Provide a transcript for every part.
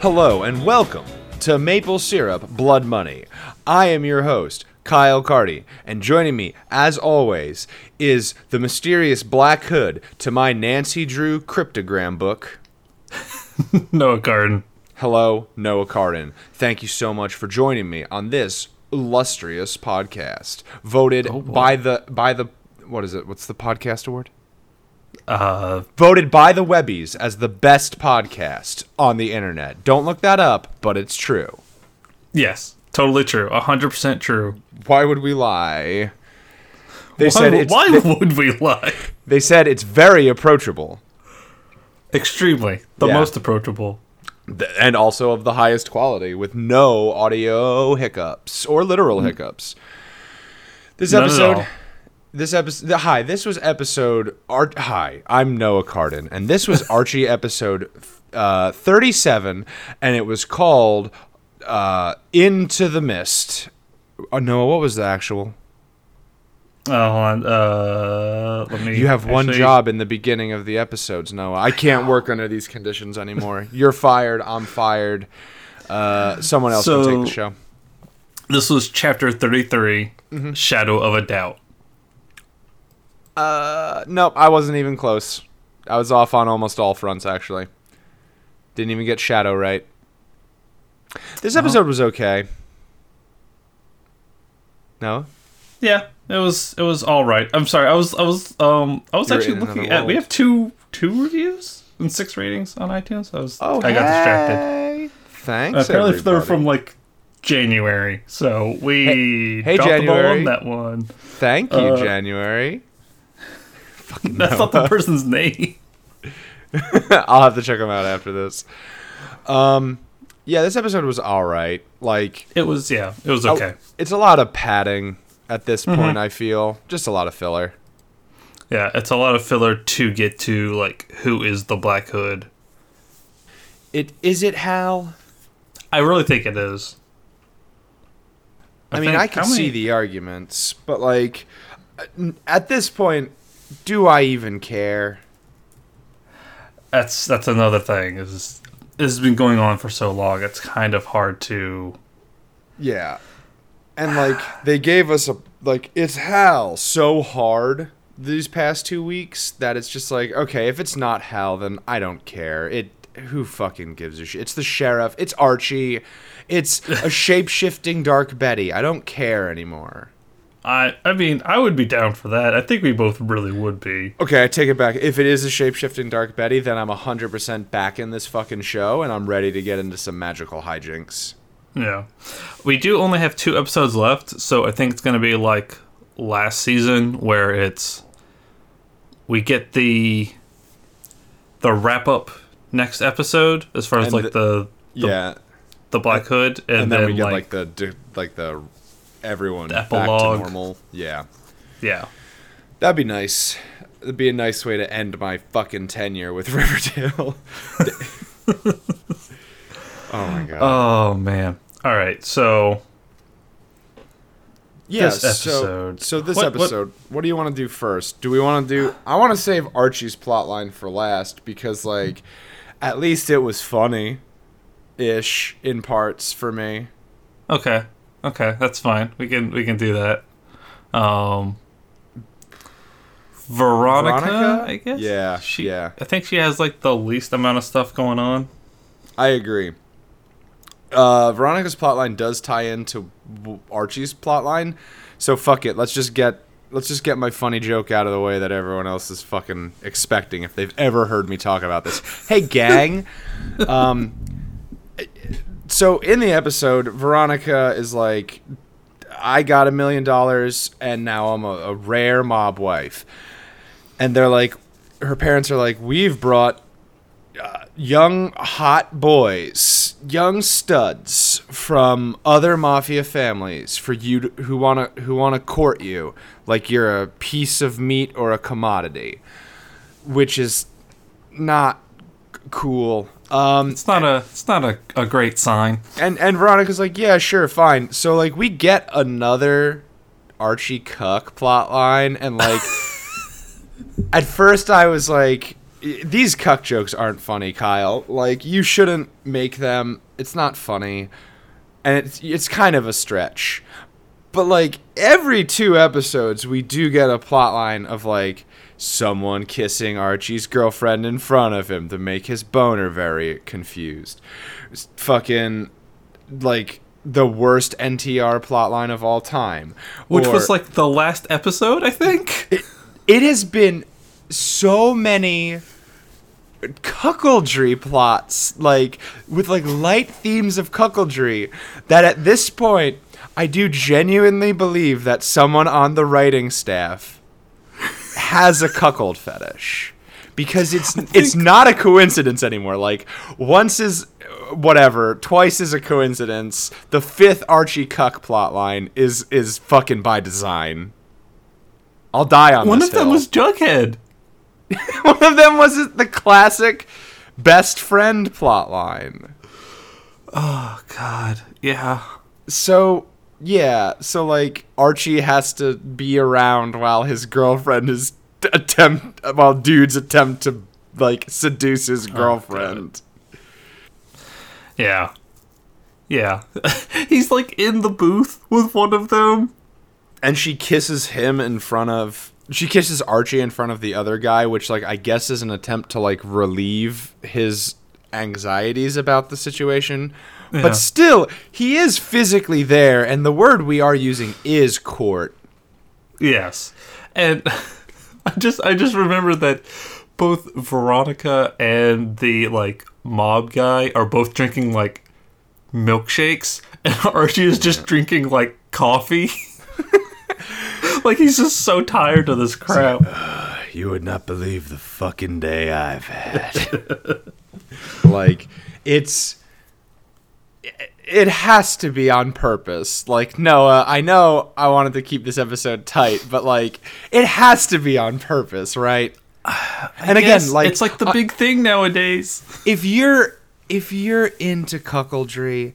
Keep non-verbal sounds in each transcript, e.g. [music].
Hello and welcome to Maple Syrup Blood Money. I am your host, Kyle Carty, and joining me, as always, is the mysterious Black Hood to my Nancy Drew cryptogram book. [laughs] Noah Garden. Hello, Noah Cardin. Thank you so much for joining me on this illustrious podcast, voted oh, by the by the what is it? What's the podcast award? Uh, Voted by the Webbies as the best podcast on the internet. Don't look that up, but it's true. yes, totally true. hundred percent true. Why would we lie? They why said it's why would we lie? they said it's very approachable Extremely, the Yeah. most approachable. and also of the highest quality with no audio hiccups or literal hiccups. This None episode. This episode hi, this was episode art hi, I'm Noah Cardin and this was [laughs] Archie episode uh 37 and it was called uh Into the Mist. Uh, Noah, what was the actual? Oh, hold on. Uh, let me. You have one job in the beginning of the episodes, Noah. I can't work under these conditions anymore. [laughs] You're fired. I'm fired. Uh, someone else can take the show. This was chapter 33 Mm-hmm. Shadow of a Doubt. Uh, nope, I wasn't even close. I was off on almost all fronts, actually. Didn't even get Shadow right. This episode was okay. No? Yeah, it was it was all right. I'm sorry. I was I was um I was You're actually in another looking at. We world. have two two reviews and six ratings on iTunes. I was Oh, I got distracted. hey. Thanks, Apparently they're everybody. from like January, so we Hey- hey, dropped the ball January. on that one. Thank you, uh, January. That's not the person's [laughs] name. I'll have to check them out after this. Um, yeah, this episode was all right. Like, It was yeah, it was oh, okay. it's a lot of padding at this Mm-hmm. point. I feel just a lot of filler. Yeah, it's a lot of filler to get to like who is the Black Hood. It is it Hal? I really think it is. I, mean, I can how see many- the arguments, but like, uh, at this point, do I even care? That's that's another thing. Is this has been going on for so long. It's kind of hard to. Yeah, and like they gave us a like it's Hal so hard these past two weeks that it's just like okay, if it's not Hal, then I don't care. It who fucking gives a shit? It's the sheriff. It's Archie. It's a [laughs] shape shifting Dark Betty. I don't care anymore. I I mean I would be down for that. I think we both really would be. Okay, I take it back. If it is a shape shifting Dark Betty, then I'm 100% back in this fucking show and I'm ready to get into some magical hijinks. Yeah, we do only have two episodes left, so I think it's gonna be like last season where it's we get the the wrap up next episode as far as And like the- the Yeah, the Black Hood, and, and then, we get like, like the like the everyone The back to normal. Yeah, yeah. that'd be nice. It'd be a nice way to end my fucking tenure with [laughs] Riverdale. oh my god. Oh man. All right, so yeah, this so episode- so this What- what- episode, what do you want to do first? Do we want to do? I want to save Archie's plotline for last because like, at least it was funny, ish in parts for me. okay, okay, that's fine. We can we can do that. Um, Veronica, Veronica? I guess. Yeah, she, yeah. I think she has like the least amount of stuff going on. I agree. Uh, Veronica's plotline does tie into Archie's plotline, so fuck it. Let's just get let's just get my funny joke out of the way that everyone else is fucking expecting if they've ever heard me talk about this. Hey, gang. [laughs] um, so in the episode, Veronica is like, "I got a million dollars, and now I'm a, a rare mob wife," and they're like, her parents are like, "We've brought." Uh, young hot boys, young studs from other mafia families for you to, who want to who want to court you like you're a piece of meat or a commodity, which is not cool. Um, It's not a it's not a, a great sign. and and Veronica's like, yeah, sure, fine. So like we get another Archie Cuck plot line, and like [laughs] at first I was like, these cuck jokes aren't funny, Kyle. Like you shouldn't make them. It's not funny, and it's it's kind of a stretch. But like every two episodes, we do get a plot line of like someone kissing Archie's girlfriend in front of him to make his boner very confused. S- Fucking like the worst NTR plotline of all time, Which Or- was like the last episode, I think. it has been so many cuckoldry plots like with like light themes of cuckoldry that at this point i do genuinely believe that someone on the writing staff has a cuckold fetish because it's it's not a coincidence anymore like once is whatever twice is a coincidence the fifth archie cuck plotline is is fucking by design i'll die on One of them was Jughead. [laughs] One of them was the classic best friend plot line. Oh God, yeah. So, yeah, so like Archie has to be around while his girlfriend is attempt while dudes attempt to like seduce his oh, girlfriend. Yeah. Yeah. [laughs] He's like in the booth with one of them. and she kisses him in front of she kisses Archie in front of the other guy, which like I guess is an attempt to like relieve his anxieties about the situation. Yeah. But still, he is physically there, and the word we are using is court. Yes. And [laughs] I just I just remember that both Veronica and the like mob guy are both drinking like milkshakes [laughs] and Archie is just drinking like coffee. [laughs] like he's just so tired of this crap. You would not believe the fucking day I've had. like, it's. It has to be on purpose. Like, Noah, I know I wanted to keep this episode tight, but, like, it has to be on purpose, right? and again, like, it's like the uh, big thing nowadays. if you're if you're into cuckoldry,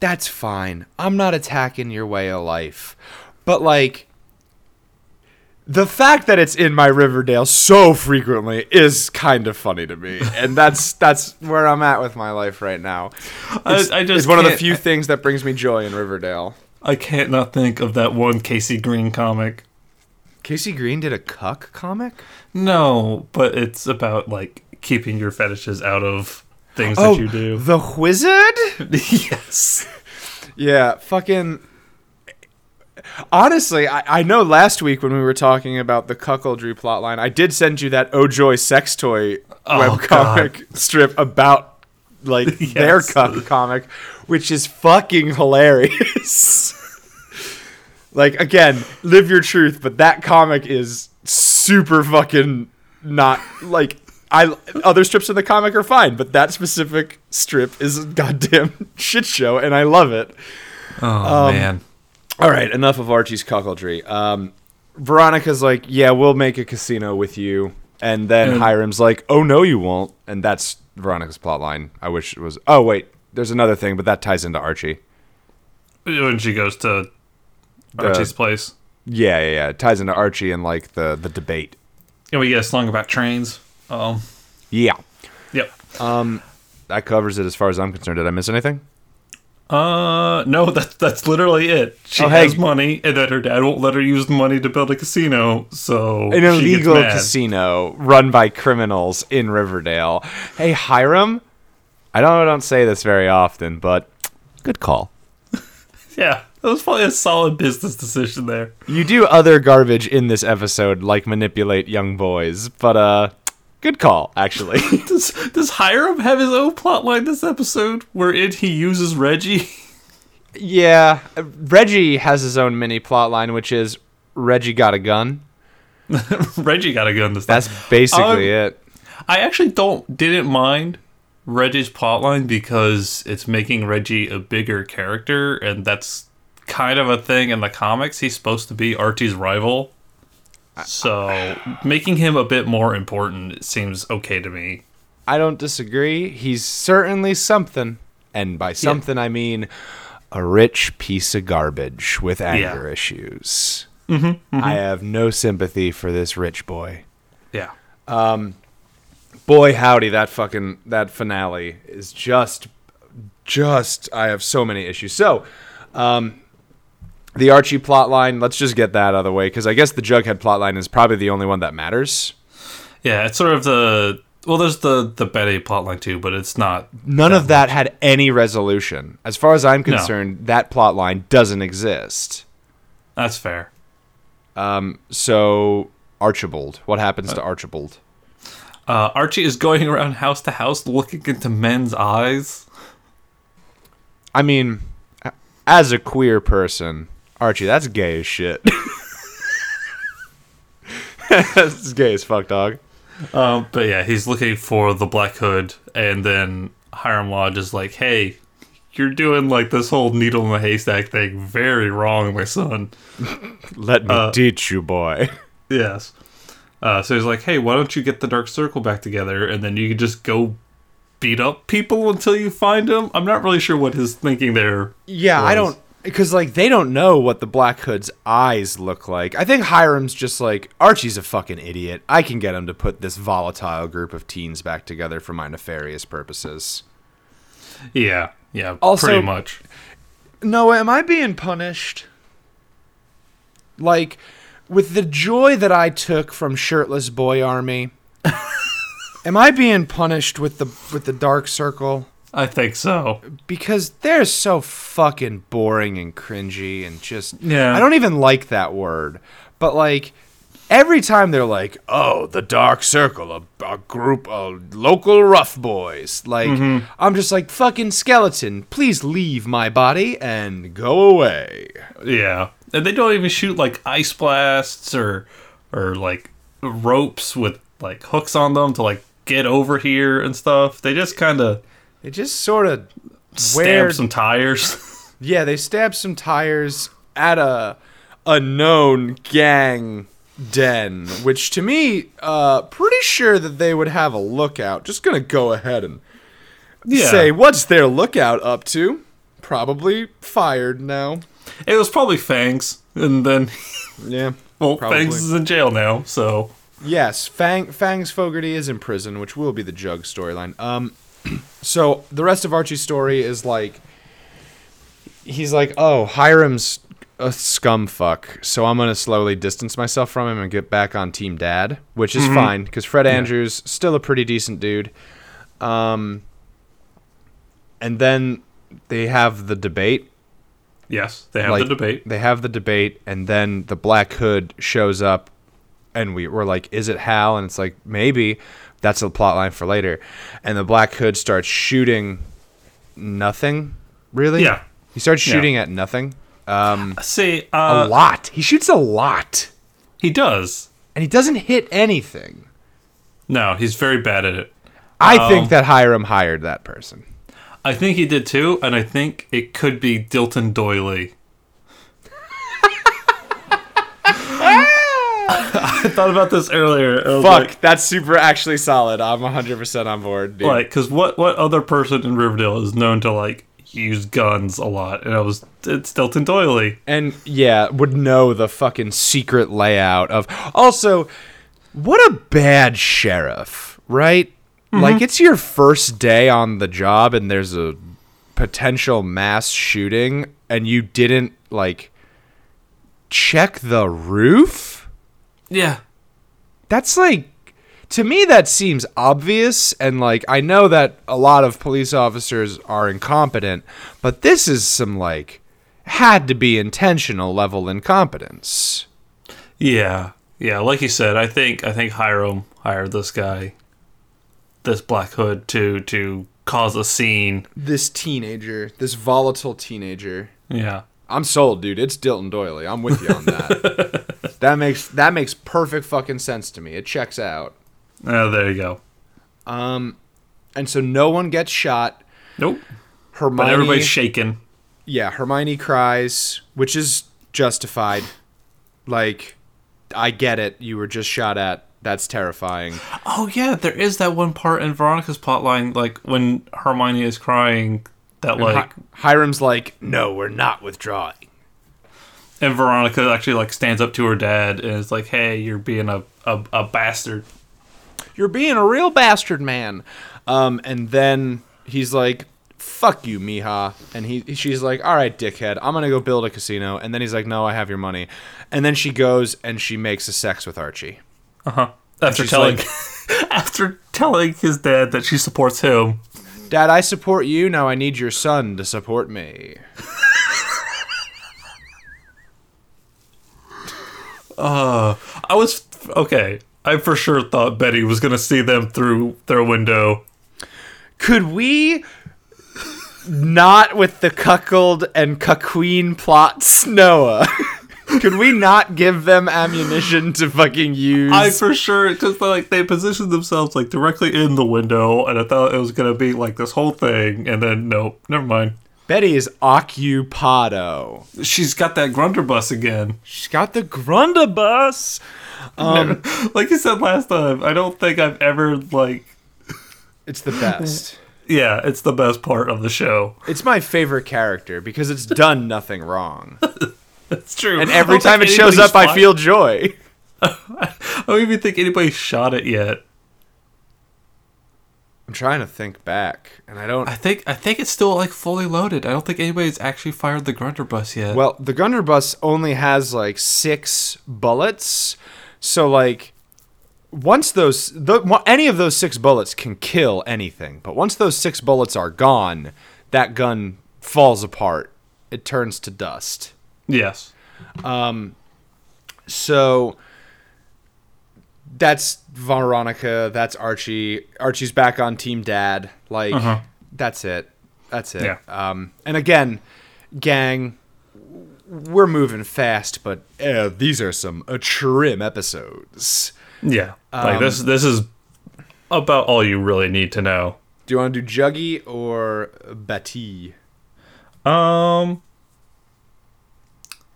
that's fine. I'm not attacking your way of life. But like the fact that it's in my Riverdale so frequently is kind of funny to me. And [laughs] that's that's where I'm at with my life right now. It's, I just it's one of the few things that brings me joy in Riverdale. I can't not think of that one Casey Green comic. Casey Green did a cuck comic? No, but it's about like keeping your fetishes out of things Oh, that you do. The Wizard? [laughs] yes. Yeah, fucking. Honestly, I, I know last week when we were talking about the cuckoldry plotline, I did send you that Oh Joy sex toy Oh, webcomic strip about like [laughs] their cuck comic, which is fucking hilarious. [laughs] like again, live your truth, but that comic is super fucking not like I other strips in the comic are fine, but that specific strip is a goddamn [laughs] shit show, and I love it. Oh Um, man. All right, enough of Archie's cuckoldry. Um, Veronica's like, "Yeah, we'll make a casino with you," and then And- Hiram's like, "Oh no, you won't," and that's Veronica's plotline. I wish it was. Oh wait, there's another thing, but that ties into Archie. When she goes to Archie's place. Yeah, yeah, yeah. It ties into Archie and like the the debate. And we get a song about trains. Oh. Yeah, Yep. Um, that covers it as far as I'm concerned. Did I miss anything? Uh no, [laughs] that's that's literally it. She Oh, hey. has money and then her dad won't let her use the money to build a casino, so An illegal casino run by criminals in Riverdale. Hey, Hiram. I don't I don't say this very often, but good call. [laughs] Yeah. That was probably a solid business decision there. You do other garbage in this episode, like manipulate young boys, but uh, good call, actually. [laughs] Does does Hiram have his own plotline this episode wherein he uses Reggie? [laughs] yeah, Reggie has his own mini plotline, which is Reggie got a gun. [laughs] Reggie got a gun this time. That's basically Um, it. I actually don't didn't mind Reggie's plotline because it's making Reggie a bigger character, and that's kind of a thing in the comics. He's supposed to be Archie's rival, so making him a bit more important seems okay to me. I don't disagree. He's certainly something, and by something I mean a rich piece of garbage with anger issues. Mm-hmm, I have no sympathy for this rich boy. Yeah. Um, boy howdy that fucking that finale is just just i have so many issues so um the archie plotline let's just get that out of the way because i guess the jughead plotline is probably the only one that matters Yeah, it's sort of the well. There's the the Betty plotline too, but it's not. none of that had any resolution as far as i'm No. concerned that plotline doesn't exist That's fair. um so archibald what happens to archibald Uh, Archie is going around house to house looking into men's eyes. i mean as a queer person archie that's gay as shit [laughs] that's gay as fuck dog Um, but yeah, he's looking for the Black Hood, and then Hiram Lodge is like, "Hey, you're doing like this whole needle in the haystack thing very wrong, my son." [laughs] Let me teach you, boy. Yes. Uh, so he's like, "Hey, why don't you get the Dark Circle back together, and then you can just go beat up people until you find him?" I'm not really sure what his thinking there. Yeah, I don't because like they don't know what the Black Hood's eyes look like. I think Hiram's just like Archie's a fucking idiot. I can get him to put this volatile group of teens back together for my nefarious purposes. Yeah, yeah, Also- pretty much. No, am I being punished? Like with the joy that I took from Shirtless Boy Army. [laughs] am I being punished with the with the Dark Circle? I think so. because they're so fucking boring and cringy and just Yeah. I don't even like that word. But like every time they're like, "Oh, the dark circle, a, a group of local rough boys." Like mm-hmm. I'm just like, "Fucking skeleton, please leave my body and go away." Yeah, and they don't even shoot like ice blasts or or like ropes with like hooks on them to like get over here and stuff. They just kind of It just sort of stab some tires. [laughs] Yeah, they stabbed some tires at a a known gang den, which to me, uh, pretty sure that they would have a lookout. Just gonna go ahead and yeah, say, what's their lookout up to? Probably fired now. it was probably Fangs, and then [laughs] Yeah. [laughs] well, Probably. Fangs is in jail now, so Yes, Fang Fangs Fogarty is in prison, which will be the Jug storyline. Um, [clears throat] so the rest of Archie's story is like, he's like, oh, Hiram's a scum fuck, so I'm gonna slowly distance myself from him and get back on Team Dad, which is fine because Fred Andrews still a pretty decent dude. Um, and then they have the debate yes, they have like, the debate. They have the debate, and then the Black Hood shows up, and we were like, "Is it Hal?" And it's like, "Maybe." That's a plot line for later. And the Black Hood starts shooting nothing. Really? Yeah. He starts Yeah. shooting at nothing. Um, See, a uh, lot. He shoots a lot, he does. and he doesn't hit anything. No, he's very bad at it. I Um, think that Hiram hired that person. I think he did too, and I think it could be Dilton Doily. Thought about this earlier. Fuck, like, that's super actually solid. I'm 100% on board, dude. like, because what what other person in Riverdale is known to like use guns a lot? And I was it's Dilton Doily. and yeah, would know the fucking secret layout of. Also, what a bad sheriff, right? Mm-hmm. Like it's your first day on the job and there's a potential mass shooting and you didn't like check the roof? Yeah, That's like to me that seems obvious and like I know that a lot of police officers are incompetent, but this is some like had to be intentional level incompetence. yeah, yeah. Like you said, I think I think Hiram hired this guy, this Black Hood, to to cause a scene. This teenager, this volatile teenager. Yeah, I'm sold, dude. It's Dilton Doily. I'm with you on that. [laughs] that makes that makes perfect fucking sense to me. It checks out. oh, there you go. Um and so no one gets shot. Nope. Hermione But everybody's shaking. yeah, Hermione cries, which is justified. Like, I get it. You were just shot at. That's terrifying. Oh yeah, there is that one part in Veronica's plotline, like when Hermione is crying, that like, Hi- Hiram's like, no, we're not withdrawing. and Veronica actually like stands up to her dad and is like, "Hey, you're being a a, a bastard." You're being a real bastard, man. Um, and then he's like, "Fuck you, Mija," and he she's like, "All right, dickhead, I'm gonna go build a casino." And then he's like, "No, I have your money." And then she goes and she makes a sex with Archie. Uh huh. After telling, like- [laughs] after telling his dad that she supports him. Dad, I support you. Now I need your son to support me. Uh, I was okay. I for sure thought Betty was gonna see them through their window. Could we not with the cuckold and cuckquean plots, Noah? [laughs] Could we not give them ammunition to fucking use? I for sure because like they positioned themselves like directly in the window, and I thought it was gonna be like this whole thing, and then nope, never mind. Betty is occupado. She's got that grunter again. She's got the grundabus. Um, [laughs] like you said last time, I don't think I've ever like. it's the best. Yeah, it's the best part of the show. It's my favorite character because it's done nothing wrong. [laughs] It's true. And every time it shows anybody's up, I feel joy. [laughs] I don't even think anybody shot it yet. I'm trying to think back, and I don't. I think I think it's still like fully loaded. I don't think anybody's actually fired the grunter bus yet. Well, the Gunnerbus only has like six bullets, so like once those the, mo- any of those six bullets can kill anything, but once those six bullets are gone, that gun falls apart. It turns to dust. Yes. Um, So that's Veronica. That's Archie. Archie's back on Team Dad. Like Uh-huh. that's it. That's it. Yeah. Um, and again, gang, we're moving fast, but uh, these are some uh, trim episodes. Yeah. Like Um, this this is about all you really need to know. Do you want to do Juggy or Betty? Um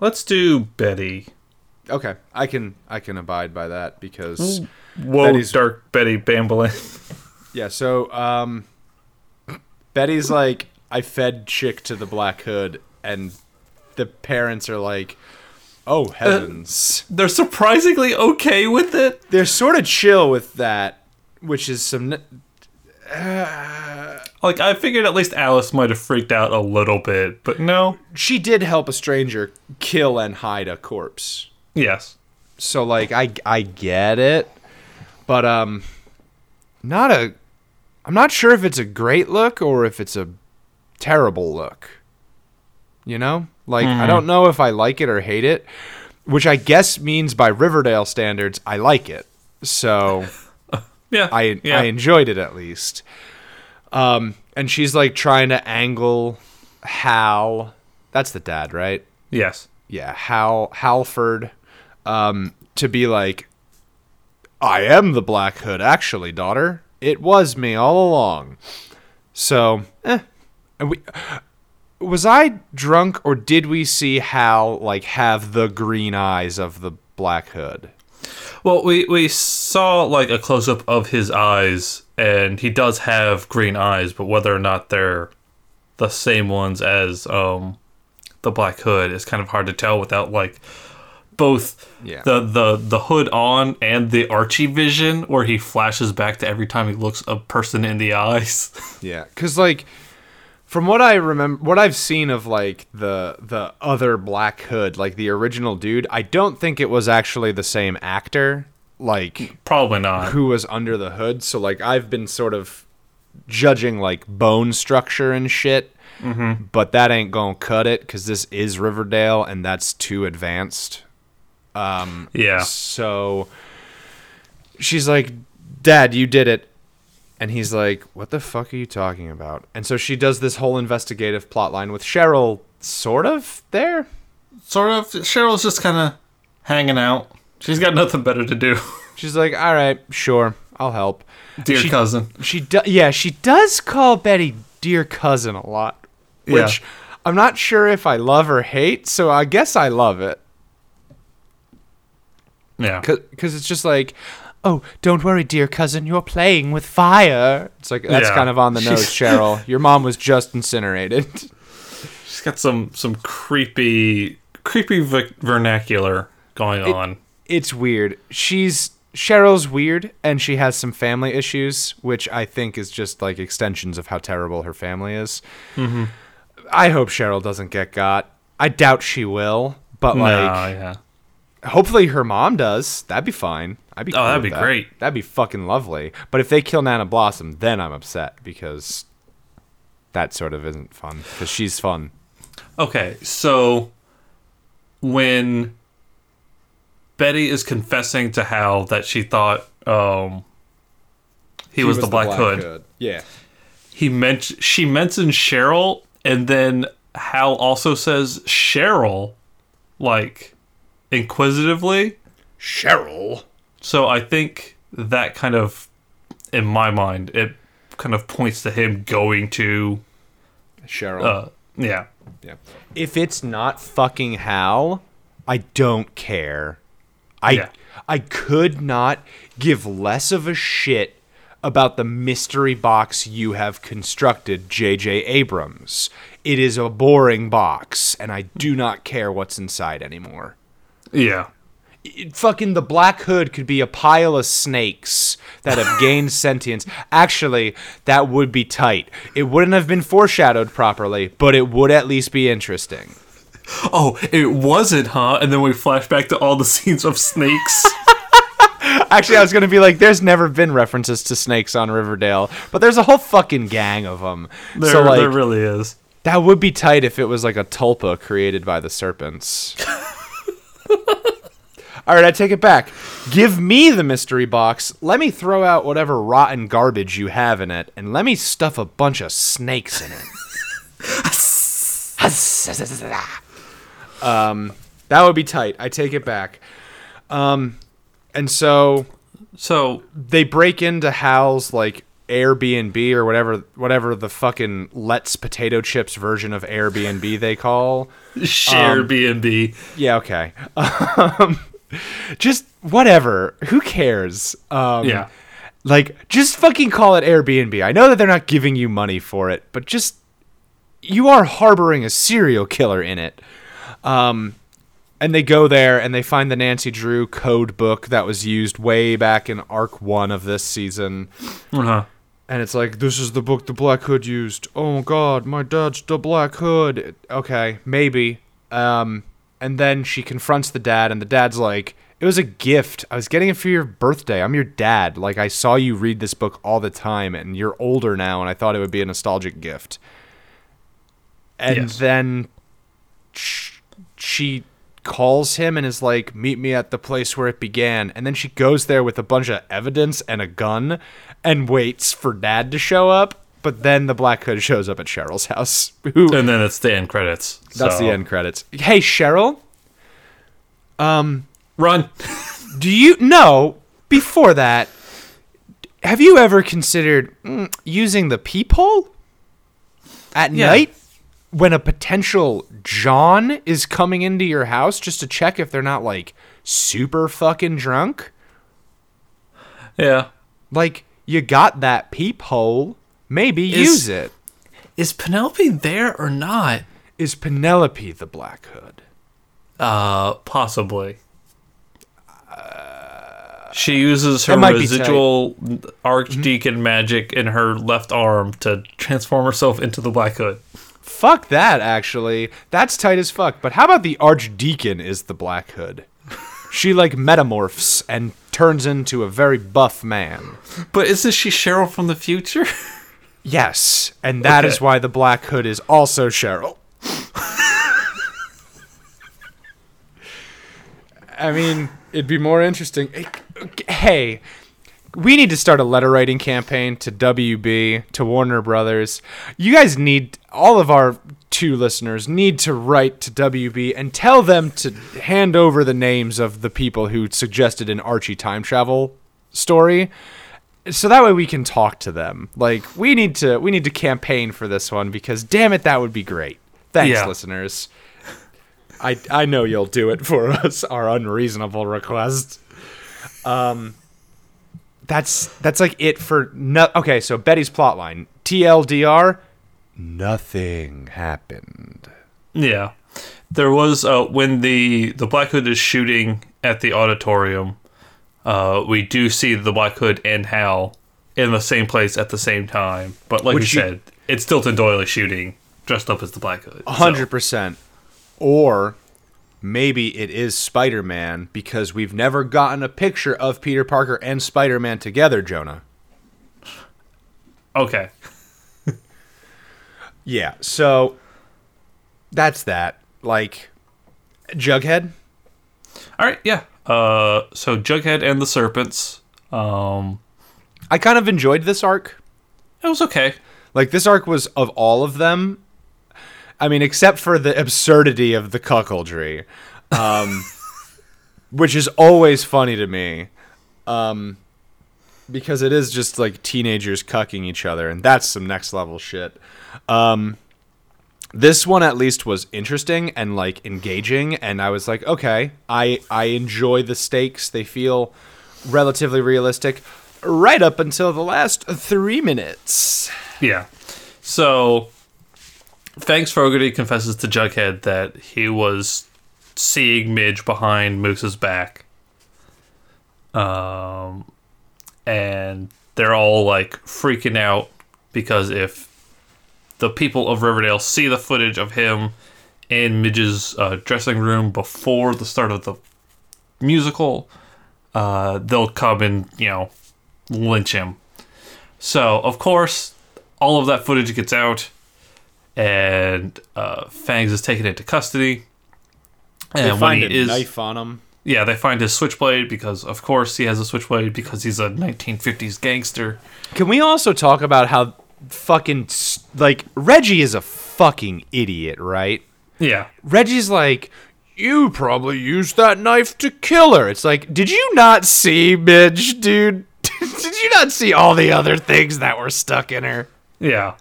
Let's do Betty. Okay, I can I can abide by that because Whoa, Betty's- dark Betty Bamblin. [laughs] yeah. So um, Betty's like I fed chick to the Black Hood, and the parents are like, "Oh heavens!" They're surprisingly okay with it. They're sort of chill with that, which is some. Like I figured at least Alice might have freaked out a little bit, but no. She did help a stranger kill and hide a corpse. Yes. so like I I get it, but um, not a. I'm not sure if it's a great look or if it's a terrible look. You know, like I don't know if I like it or hate it, which I guess means by Riverdale standards I like it. So [laughs] Yeah. I yeah. I enjoyed it at least. Um, and she's like trying to angle Hal. That's the dad, right? yes. yeah, Hal Halford, um, to be like, I am the Black Hood, actually, daughter. It was me all along. So, eh. And we, was I drunk, or did we see Hal like have the green eyes of the Black Hood? Well, we we saw like a close up of his eyes, and he does have green eyes, but whether or not they're the same ones as um the Black Hood is kind of hard to tell without like both Yeah. the the the hood on and the Archie vision, where he flashes back to every time he looks a person in the eyes. [laughs] Yeah, because like from what I remember, what I've seen of like the the other Black Hood, like the original dude, I don't think it was actually the same actor. Like Probably not. who was under the hood. So like I've been sort of judging like bone structure and shit, Mm-hmm. but that ain't gonna cut it because this is Riverdale and that's too advanced. Um, Yeah. So she's like, "Dad, you did it." And he's like, "What the fuck are you talking about?" And so she does this whole investigative plot line with Cheryl sort of there. Sort of. Cheryl's just kind of hanging out. She's got nothing better to do. [laughs] She's like, "All right, sure, I'll help." Dear She- cousin. She do- yeah, she does call Betty dear cousin a lot, which Yeah. I'm not sure if I love or hate, so I guess I love it Yeah. cuz it's just like Oh, don't worry, dear cousin. You're playing with fire. It's like that's Yeah. kind of on the nose, [laughs] Cheryl. Your mom was just incinerated. [laughs] She's got some some creepy creepy v- vernacular going on. It's weird. She's Cheryl's weird and she has some family issues, which I think is just like extensions of how terrible her family is. Mm-hmm. I hope Cheryl doesn't get got. I doubt she will, but no, like yeah. hopefully her mom does. That'd be fine. I'd be Oh, cool that'd be that. great. That'd be fucking lovely. But if they kill Nana Blossom, then I'm upset because that sort of isn't fun because she's fun. Okay, so when Betty is confessing to Hal that she thought um, he, was, the Black, Hood, Yeah. he meant she mentions Cheryl, and then Hal also says Cheryl, like inquisitively. Cheryl. So I think that kind of, in my mind, it kind of points to him going to, Cheryl. uh, yeah, Yeah. If it's not fucking Hal, I don't care. I Yeah. I could not give less of a shit about the mystery box you have constructed, JJ Abrams. It is a boring box and I do not care what's inside anymore. yeah. It- fucking the Black Hood could be a pile of snakes that have [laughs] gained sentience. Actually, that would be tight. It wouldn't have been foreshadowed properly, but it would at least be interesting. Oh, it wasn't, huh? And then we flash back to all the [laughs] scenes of snakes. [laughs] Actually, I was gonna be like, "There's never been references to snakes on Riverdale, but there's a whole fucking gang of them." There, so like, there really is. that would be tight if it was like a tulpa created by the serpents. [laughs] All right, I take it back. Give me the mystery box. Let me throw out whatever rotten garbage you have in it, and let me stuff a bunch of snakes in it. Um, that would be tight. I take it back. Um, and so So they break into Hal's like Airbnb or whatever whatever the fucking Let's potato chips version of Airbnb they call. share Um. Yeah, okay. Um, just whatever. Who cares? Um, Yeah. Like just fucking call it Airbnb. I know that they're not giving you money for it, but just you are harboring a serial killer in it. Um and they go there and they find the Nancy Drew code book that was used way back in arc 1 of this season. Uh-huh. And it's like, this is the book the Black Hood used. Oh God, my dad's the Black Hood. Okay, maybe. Um, and then she confronts the dad, and the dad's like, "It was a gift. I was getting it for your birthday. I'm your dad. Like I saw you read this book all the time, and you're older now, and I thought it would be a nostalgic gift." And Yes. then sh- she calls him and is like, "Meet me at the place where it began." And then she goes there with a bunch of evidence and a gun and waits for dad to show up. But then the Black Hood shows up at Cheryl's house. [laughs] Who And then it's the end credits. that's So- the end credits. Hey Cheryl, Um, Run. [laughs] do you know before that have you ever considered mm, using the peephole at Yeah. night when a potential John is coming into your house just to check if they're not like super fucking drunk? Yeah. Like you got that peephole, maybe Is- use it. Is Penelope there or not? Is Penelope the Black Hood? Uh, possibly. She uses her That might be residual archdeacon magic in her left arm to transform herself into the Black Hood. Fuck that, actually. That's tight as fuck. But how about the Archdeacon is the Black Hood? She like metamorphs and turns into a very buff man. But isn't she Cheryl from the future? Yes, and that is Okay. why the Black Hood is also Cheryl. [laughs] I mean, it'd be more interesting. Hey, we need to start a letter writing campaign to WB, to Warner Brothers. You guys need, all of our two listeners need to write to WB and tell them to hand over the names of the people who suggested an Archie time travel story so that way we can talk to them. Like we need to we need to campaign for this one because damn it that would be great. Thanks Yeah. listeners. I I know you'll do it for [laughs] us our unreasonable request. Um that's that's like it for no Okay, so Betty's plotline. TLDR nothing happened. yeah. There was uh when the the Black Hood is shooting at the auditorium. uh, we do see the Black Hood and Hal in the same place at the same time. But like Which you you- said, it's Dilton Doily shooting dressed up as the Black Hood. A so- hundred percent. Or maybe it is Spider Man because we've never gotten a picture of Peter Parker and Spider Man together, Jonah. Okay. [laughs] Yeah, so that's that. Like Jughead? All right. Yeah. Uh, so Jughead and the Serpents. Um, I kind of enjoyed this arc. it was okay. Like this arc was of all of them. I mean, except for the absurdity of the cuckoldry, um, [laughs] which is always funny to me, um, because it is just like teenagers cucking each other, and that's some next level shit. Um, this one at least was interesting and like engaging, and I was like, okay, I I enjoy the stakes. They feel relatively realistic, right up until the last three minutes. Yeah. So, Fangs Fogarty confesses to Jughead that he was seeing Midge behind Moose's back. Um, and they're all like freaking out because if the people of Riverdale see the footage of him in Midge's uh, dressing room before the start of the musical, uh, they'll come and, you know, lynch him. So, of course, all of that footage gets out, and uh, Fangs is taken into custody. And They find a is, knife on him. yeah, they find his switchblade because, of course, he has a switchblade because he's a 1950s gangster. Can we also talk about how fucking like Reggie is a fucking idiot, right? Yeah, Reggie's like, you probably used that knife to kill her. It's like, did you not see, Midge, dude? [laughs] did you not see all the other things that were stuck in her? yeah,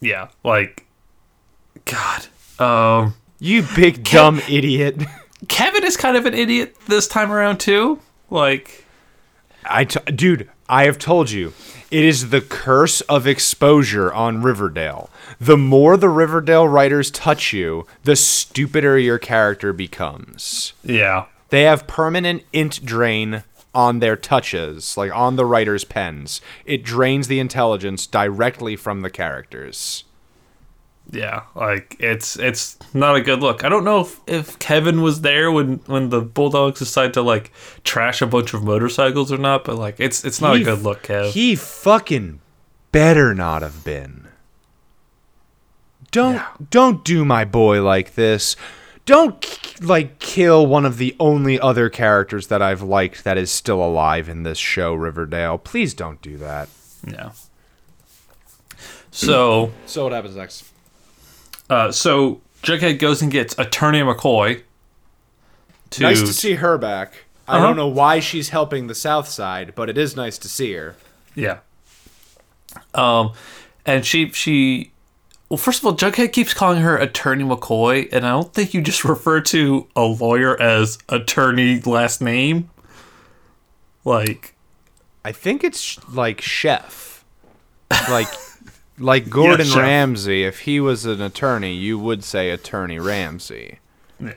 yeah. Like, God, um, You big dumb idiot. [laughs] Kevin is kind of an idiot this time around too. Like, I, t- dude, I have told you, it is the curse of exposure on Riverdale. The more the Riverdale writers touch you, the stupider your character becomes. yeah, They have permanent int drain on their touches, like on the writer's pens. It drains the intelligence directly from the characters. Yeah, like it's it's not a good look. I don't know if, if Kevin was there when when the Bulldogs decided to like trash a bunch of motorcycles or not, but like it's it's not He a good look, Kev. He fucking better not have been. Don't don't do my boy like this. Don't like kill one of the only other characters that I've liked that is still alive in this show Riverdale. Please don't do that. yeah. So So what happens next? uh so Jughead goes and gets Attorney McCoy to, Nice to see her back. I Uh-huh. don't know why she's helping the South Side, but it is nice to see her. Yeah. Um, and she she, well, first of all, Jughead keeps calling her Attorney McCoy, and I don't think you just [laughs] refer to a lawyer as Attorney last name. Like, I think it's like chef, like [laughs] like Gordon chef. Ramsay. If he was an attorney, you would say Attorney Ramsay. yeah,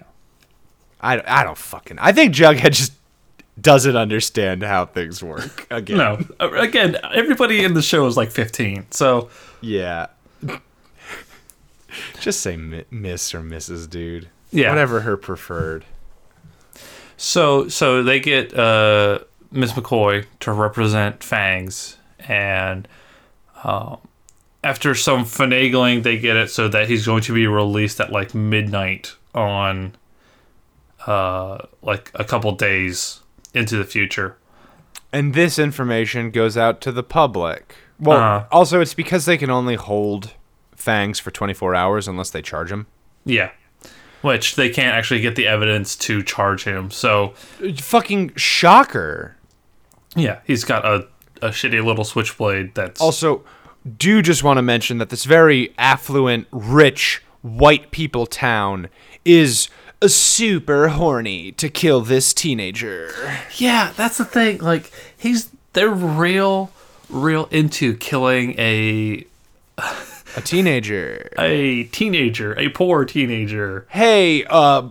I, I don't fucking. I think Jughead just doesn't understand how things work. Again, no. Uh, Again, everybody in the show is like fifteen, so yeah. Just say Miss or Mrs. Dude. Yeah. whatever her preferred. So so they get uh, Miss McCoy to represent Fangs, and um, after some finagling, they get it so that he's going to be released at like midnight on uh, like a couple days into the future. And this information goes out to the public. Well, Uh-huh. also it's because they can only hold fangs for 24 hours unless they charge him. Yeah. Which they can't actually get the evidence to charge him. So, Fucking shocker. yeah, he's got a, a shitty little switchblade that's. Also, do just want to mention that this very affluent, rich, white people town is a super horny to kill this teenager. Yeah, that's the thing. Like he's they're real, real into killing a A teenager. a teenager, a poor teenager. Hey, uh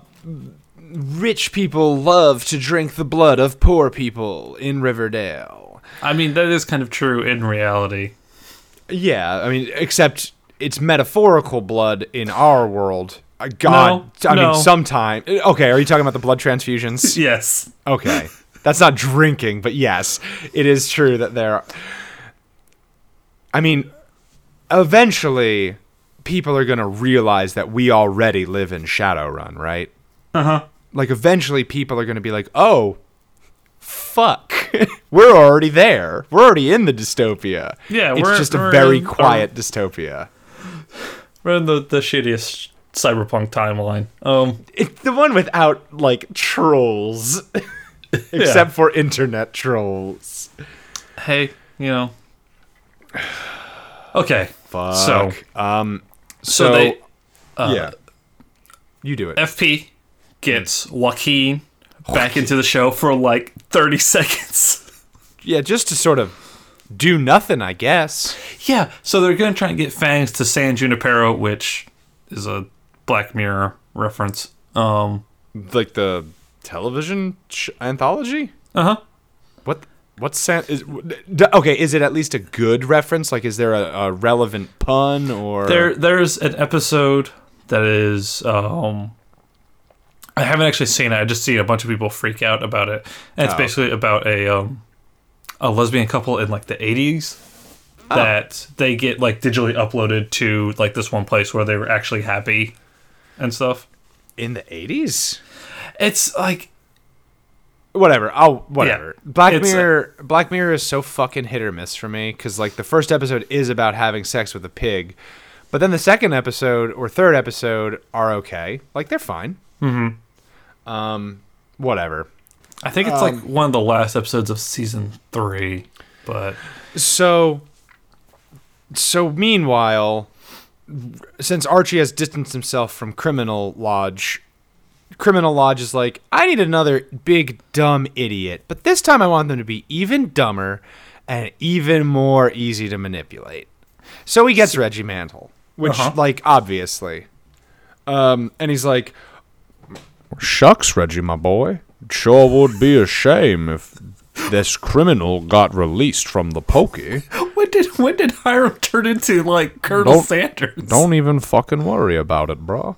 rich people love to drink the blood of poor people in Riverdale. I mean, that is kind of true in reality. Yeah, I mean, except it's metaphorical blood in our world. Uh, God, No, I no. mean, sometime. Okay, are you talking about the blood transfusions? [laughs] Yes. Okay. That's not drinking, but yes, it is true that there. I mean, eventually, people are going to realize that we already live in Shadowrun, right? Uh huh. Like, eventually, people are going to be like, oh, fuck. [laughs] we're already there. We're already in the dystopia. Yeah, it's just a very in- quiet dystopia. We're in the, the shittiest cyberpunk timeline. Um, It's the one without, like, trolls. [laughs] Except for internet trolls. hey, you know. [sighs] Okay. Fuck. So- um, So, so, they uh, yeah, you do it. FP gets Joaquin back into the show for like 30 [laughs] seconds. yeah, just to sort of do nothing, I guess. yeah, so they're going to try and get Fangs to San Junipero, which is a Black Mirror reference. Um, Like the television sh- anthology. uh huh. What? What's San? Is okay? Is it at least a good reference? Like, is there a, a relevant pun or? There, there's an episode that is. Um, I haven't actually seen it. I just seen a bunch of people freak out about it, and it's Oh. basically about a um, a lesbian couple in like the '80s Oh. that they get like digitally uploaded to like this one place where they were actually happy and stuff. in the eighties. It's like Whatever. Oh, whatever. Yeah, Black it's, uh, Mirror. Black Mirror is so fucking hit or miss for me because like the first episode is about having sex with a pig, but then the second episode or third episode are okay. Like they're fine. Mm-hmm. Um. Whatever. I think it's like one of the last episodes of season three, but So, so meanwhile, since Archie has distanced himself from Criminal Lodge, Criminal Lodge is like, I need another big dumb idiot, but this time I want them to be even dumber and even more easy to manipulate. So he gets Reggie Mantle, which, Uh-huh. like, obviously, um, and he's like, "Shucks, Reggie, my boy, it sure would be a shame if." This criminal got released from the pokey. [laughs] when did when did Hiram turn into like Colonel Don't- Sanders? Don't even fucking worry about it, bro.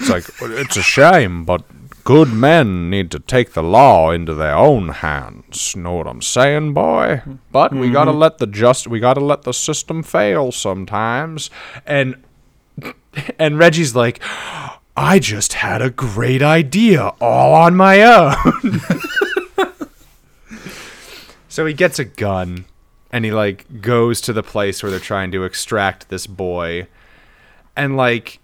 It's like it's a shame, but good men need to take the law into their own hands. Know what I'm saying, boy? But we gotta mm-hmm. let the just we gotta let the system fail sometimes. And and Reggie's like, I just had a great idea all on my own. [laughs] so he gets a gun and he like goes to the place where they're trying to extract this boy. And like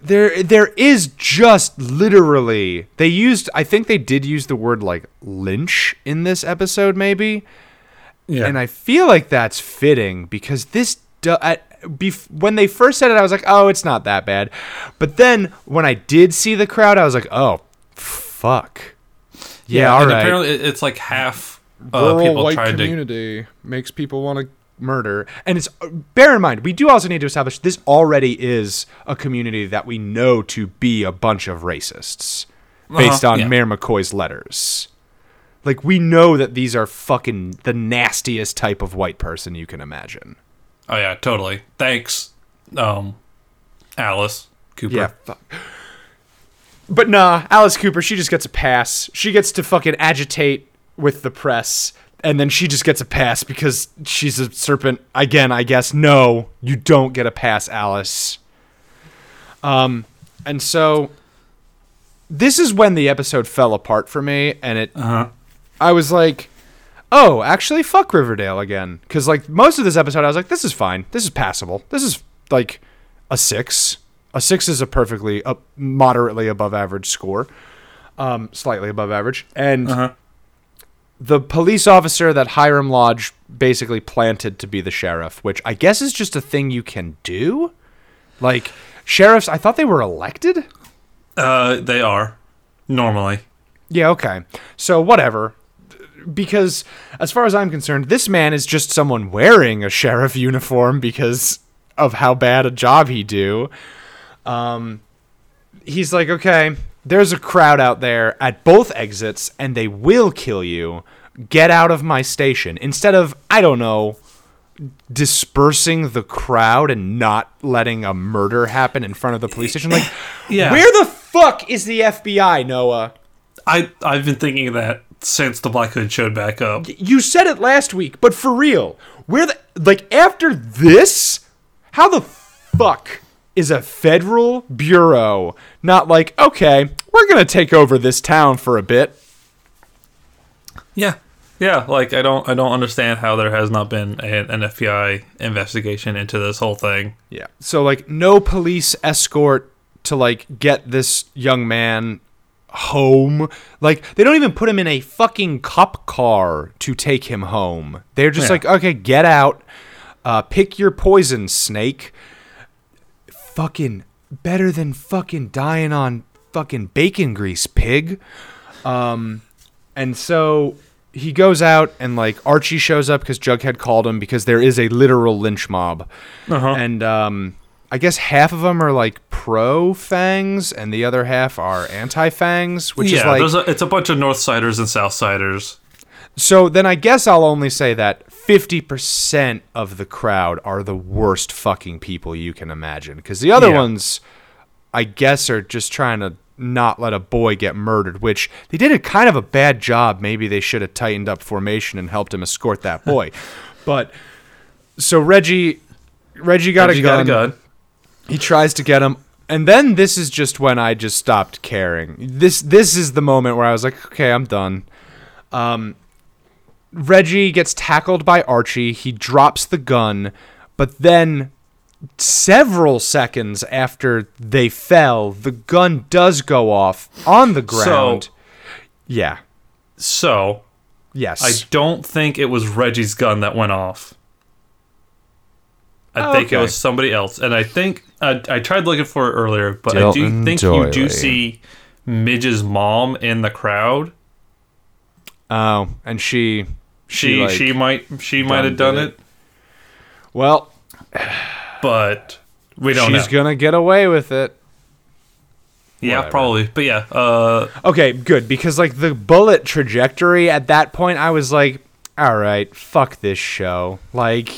there there is just literally they used I think they did use the word like lynch in this episode maybe. Yeah, And I feel like that's fitting because this do- at, bef- when they first said it, I was like, oh, it's not that bad. But then when I did see the crowd, I was like, oh, fuck. Yeah, all and right. apparently it's like half uh, people trying to. community makes people want to murder. And it's bear in mind, we do also need to establish this already is a community that we know to be a bunch of racists based Uh-huh, on yeah. Mayor McCoy's letters. Like we know that these are fucking the nastiest type of white person you can imagine. Oh yeah, totally. Thanks, um, Alice Cooper. Yeah. Fuck. But nah, Alice Cooper, she just gets a pass. She gets to fucking agitate with the press, and then she just gets a pass because she's a serpent. Again, I guess. No, you don't get a pass, Alice. Um, and so this is when the episode fell apart for me, and it. Uh-huh. I was like, oh, actually, fuck Riverdale again. Because, like, most of this episode, I was like, this is fine. This is passable. This is, like, a six. A six is a perfectly, a moderately above average score. Um, slightly above average. And Uh-huh. The police officer that Hiram Lodge basically planted to be the sheriff, which I guess is just a thing you can do. Like, sheriffs, I thought they were elected? Uh, they are normally. Yeah, okay. So whatever. Because as far as I'm concerned, this man is just someone wearing a sheriff uniform because of how bad a job he do. Um he's like, "Okay, there's a crowd out there at both exits and they will kill you. Get out of my station. Instead of, I don't know, dispersing the crowd and not letting a murder happen in front of the police station. Like, [laughs] Yeah. where the fuck is the FBI, Noah? I I've been thinking of that since the Black Hood showed back up. You said it last week, but for real, where the like after this, how the fuck is a federal bureau not like okay, we're gonna take over this town for a bit? Yeah. Yeah, like I don't I don't understand how there has not been an, an FBI investigation into this whole thing. Yeah. So like no police escort to like get this young man home. Like they don't even put him in a fucking cop car to take him home. They're just Yeah. like, okay, get out. Uh, pick your poison, snake. Fucking better than fucking dying on fucking bacon grease, pig. Um, and so he goes out and like Archie shows up because Jughead called him because there is a literal lynch mob Uh-huh. and um, I guess half of them are like pro Fangs, and the other half are anti Fangs, which yeah, is like. a, it's a bunch of Northsiders and Southsiders. So then I guess I'll only say that fifty percent of the crowd are the worst fucking people you can imagine, because the other Yeah. ones, I guess, are just trying to not let a boy get murdered, which they did a kind of a bad job. Maybe they should have tightened up formation and helped him escort that [laughs] boy. but so Reggie, Reggie got Reggie a gun. got a gun. He tries to get him, and then this is just when I just stopped caring. This this is the moment where I was like, okay, I'm done. Um, Reggie gets tackled by Archie. He drops the gun, but then several seconds after they fell, the gun does go off on the ground. So, yeah. So Yes. I don't think it was Reggie's gun that went off. I Oh, think it was somebody else, and I think I, I tried looking for it earlier, but I do Dilton think you do see Midge's mom in the crowd. oh, and she She like, she might she might have done it, it. well, but we don't she's know. gonna get away with it. yeah, whatever. probably. But yeah, uh, Okay, good because like the bullet trajectory at that point, I was like, all right, fuck this show. Like,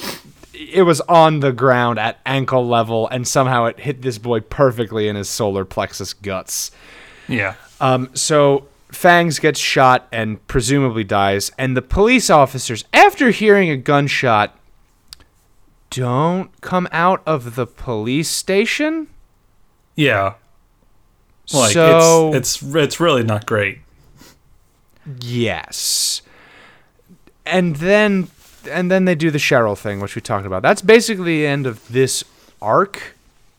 it was on the ground at ankle level, and somehow it hit this boy perfectly in his solar plexus guts. yeah, Um, so Fangs gets shot and presumably dies, and the police officers, after hearing a gunshot, don't come out of the police station. yeah. Like so it's it's it's really not great. Yes. And then and then they do the Cheryl thing, which we talked about. That's basically the end of this arc,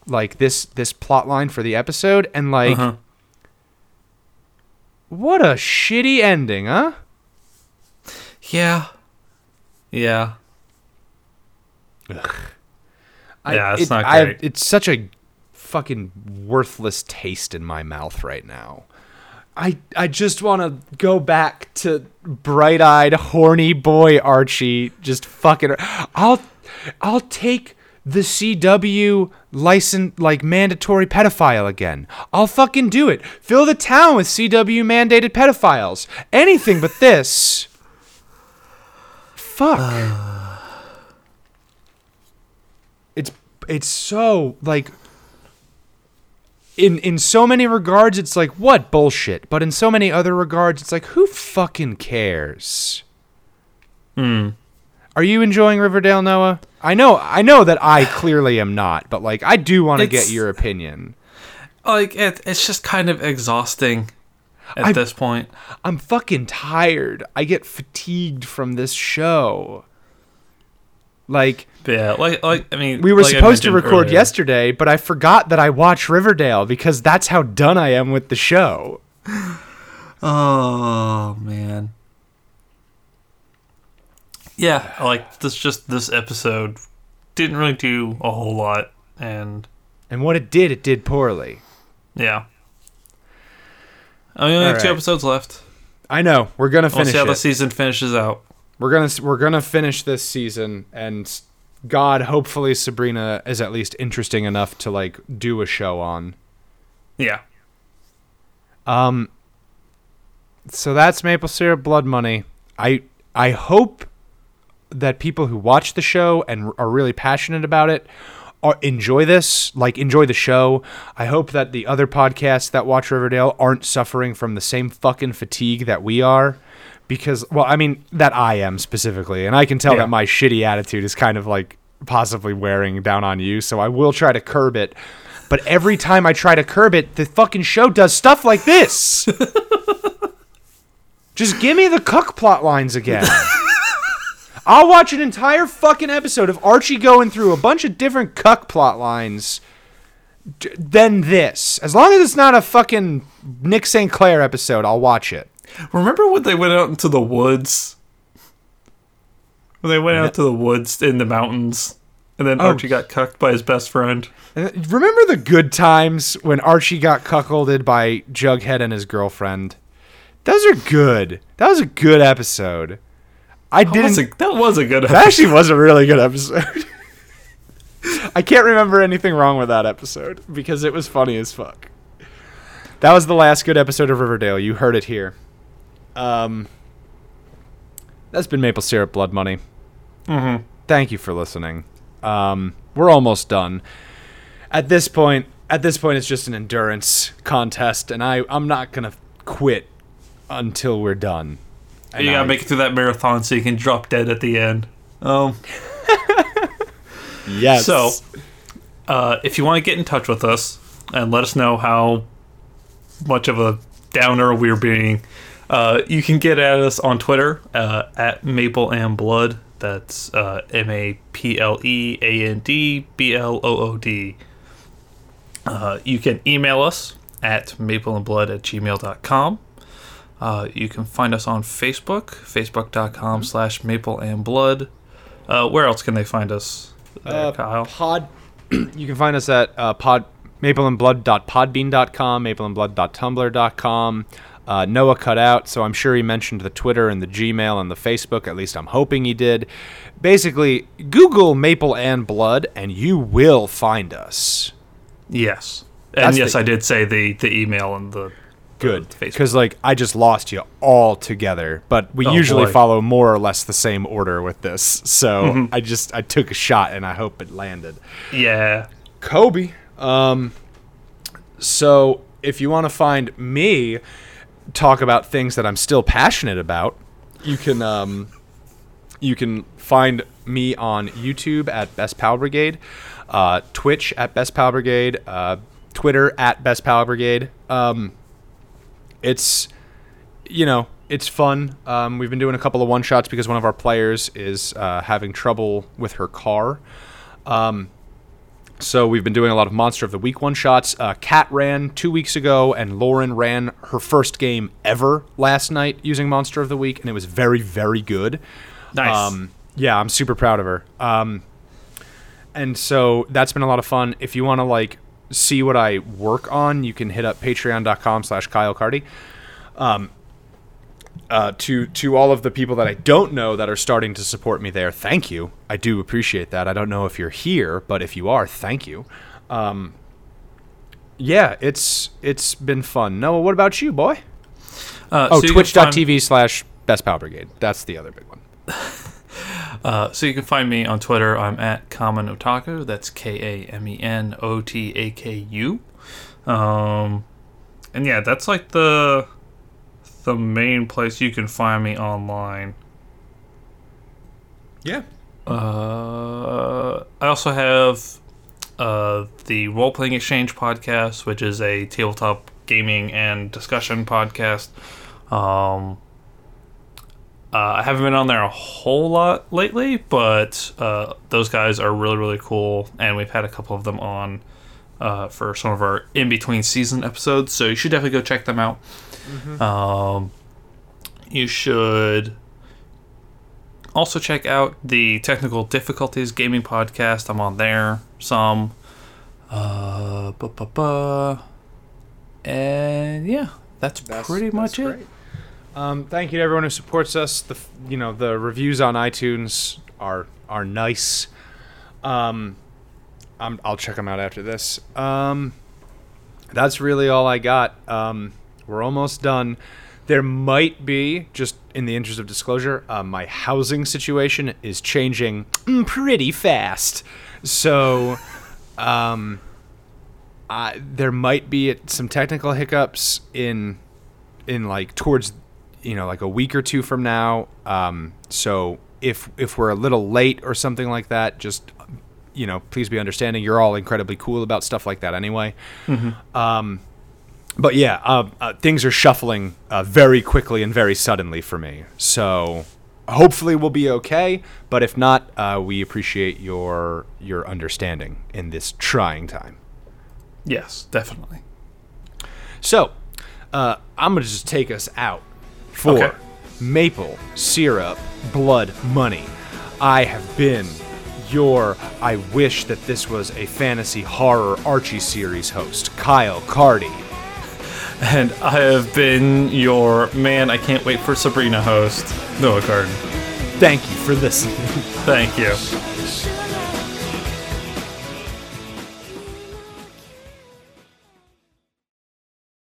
like this this plot line for the episode, and like Uh-huh. What a shitty ending, huh? Yeah, yeah. I- Yeah, it's it- not I- it's such a fucking worthless taste in my mouth right now. I I just want to go back to bright-eyed, horny boy Archie. Just fucking. I'll I'll take the CW license like mandatory pedophile again. I'll fucking do it. Fill the town with CW mandated pedophiles. Anything but this. Fuck. [sighs] it's it's so like in in so many regards it's like what bullshit but in so many other regards it's like who fucking cares Hmm. Are you enjoying riverdale noah i know i know that i [sighs] clearly am not but like i do want to get your opinion Like it, it's just kind of exhausting at I- this point. i'm fucking tired i get fatigued from this show like yeah, like like I mean, we were like supposed to record earlier. yesterday but i forgot that i watch riverdale because that's how done i am with the show [sighs] Oh man. Yeah, like this just this episode didn't really do a whole lot and and what it did it did poorly yeah. I mean, we only have two episodes left. I know. We're gonna We'll finish see how the season finishes out. we're gonna we're gonna finish this season, and God, hopefully Sabrina is at least interesting enough to like do a show on. Yeah. Um. So that's maple syrup blood money. I I hope that people who watch the show and are really passionate about it are, enjoy this, like enjoy the show. I hope that the other podcasts that watch Riverdale aren't suffering from the same fucking fatigue that we are. Because, well, I mean, that I am specifically, and I can tell Yeah. that my shitty attitude is kind of like possibly wearing down on you, so I will try to curb it. But every time I try to curb it, the fucking show does stuff like this. [laughs] Just give me the cuck plot lines again. [laughs] I'll watch an entire fucking episode of Archie going through a bunch of different cuck plot lines d- than this. As long as it's not a fucking Nick St. Clair episode, I'll watch it. Remember when they went out into the woods? When they went out to the woods in the mountains, and then Oh. Archie got cucked by his best friend. Uh, Remember the good times when Archie got cuckolded by Jughead and his girlfriend? Those are good. That was a good episode. I That didn't. was a, that was a good Episode. That actually was a really good episode. [laughs] I can't remember anything wrong with that episode because it was funny as fuck. That was the last good episode of Riverdale. You heard it here. Um, that's been Maple Syrup Blood Money. Mm-hmm. Thank you for listening. Um, we're almost done. At this point, at this point, it's just an endurance contest, and I I'm not gonna quit until we're done. And You gotta make it through that marathon so you can drop dead at the end. Um, [laughs] yes. So, uh, if you want to get in touch with us and let us know how much of a downer we're being, uh, you can get at us on Twitter uh, at Maple and Blood. That's uh, M A P L E A N D B L O O D. Uh, you can email us at mapleandblood at gmail.com. Uh, you can find us on Facebook, facebook.com slash maple and blood. Uh, where else can they find us, there, Uh, Kyle? Pod. [clears throat] you can find us at uh, pod mapleandblood.podbean.com, mapleandblood.tumblr.com. Uh, Noah cut out, so I'm sure he mentioned the Twitter and the Gmail and the Facebook. At least I'm hoping he did. Basically, Google Maple and Blood, and you will find us. Yes. And That's yes, the- I did say the, the email and the Good, because like I just lost you all together. But we Oh, usually boy. follow more or less the same order with this, so Mm-hmm. I just I took a shot and I hope it landed. Yeah. Kobe. Um, so if you want to find me talk about things that I'm still passionate about, you can um, you can find me on YouTube at Best Pal Brigade, uh, Twitch at Best Pal Brigade, uh, Twitter at Best Pal Brigade. Um, it's you know it's fun. Um, we've been doing a couple of one shots because one of our players is uh, having trouble with her car. Um, so we've been doing a lot of Monster of the Week one shots. Uh, Kat ran two weeks ago, and Lauren ran her first game ever last night using Monster of the Week, and it was very, very good. Nice. Um, yeah, I'm super proud of her. Um, and so that's been a lot of fun. If you want to like see what I work on, you can hit up patreon.com slash Kyle Cardy. Um, uh, to to all of the people that I don't know that are starting to support me there, thank you. I do appreciate that. I don't know if you're here, but if you are, thank you. Um, yeah, it's it's been fun. Noah, what about you, boy? Uh, Oh, so twitch.tv slash Best Pal Brigade. That's the other big one. [laughs] Uh, so you can find me on Twitter. I'm at Kamen Otaku. That's K A M E N O T A K U. Um, and yeah, that's like the the main place you can find me online. Yeah. Uh, I also have uh, the Role Playing Exchange podcast, which is a tabletop gaming and discussion podcast. Um, uh, I haven't been on there a whole lot lately, but uh, those guys are really, really cool, and we've had a couple of them on uh, for some of our in between season episodes, so you should definitely go check them out. Um, you should also check out the Technical Difficulties Gaming Podcast. I'm on there some. Uh, bu- bu- bu. and yeah, that's, pretty much it. Um, thank you to everyone who supports us. The you know the reviews on iTunes are are nice. Um, I'm, I'll check them out after this. Um, that's really all I got. Um, We're almost done. There might be, just in the interest of disclosure, uh, my housing situation is changing [clears throat] pretty fast. So, um, I, there might be some technical hiccups in, in like towards, you know, like a week or two from now. Um, so if if we're a little late or something like that, just you know, please be understanding. You're all incredibly cool about stuff like that anyway. Um, but yeah, uh, uh, things are shuffling uh, very quickly and very suddenly for me. So hopefully we'll be okay. But if not, uh, we appreciate your your understanding in this trying time. Yes, definitely. So uh, I'm gonna just take us out for Okay. maple syrup blood money. I have been your I wish that this was a fantasy horror Archie series host, Kyle Cardy. And I have been your man. I can't wait for Sabrina host, Noah Carden. Thank you for listening. Thank you. Should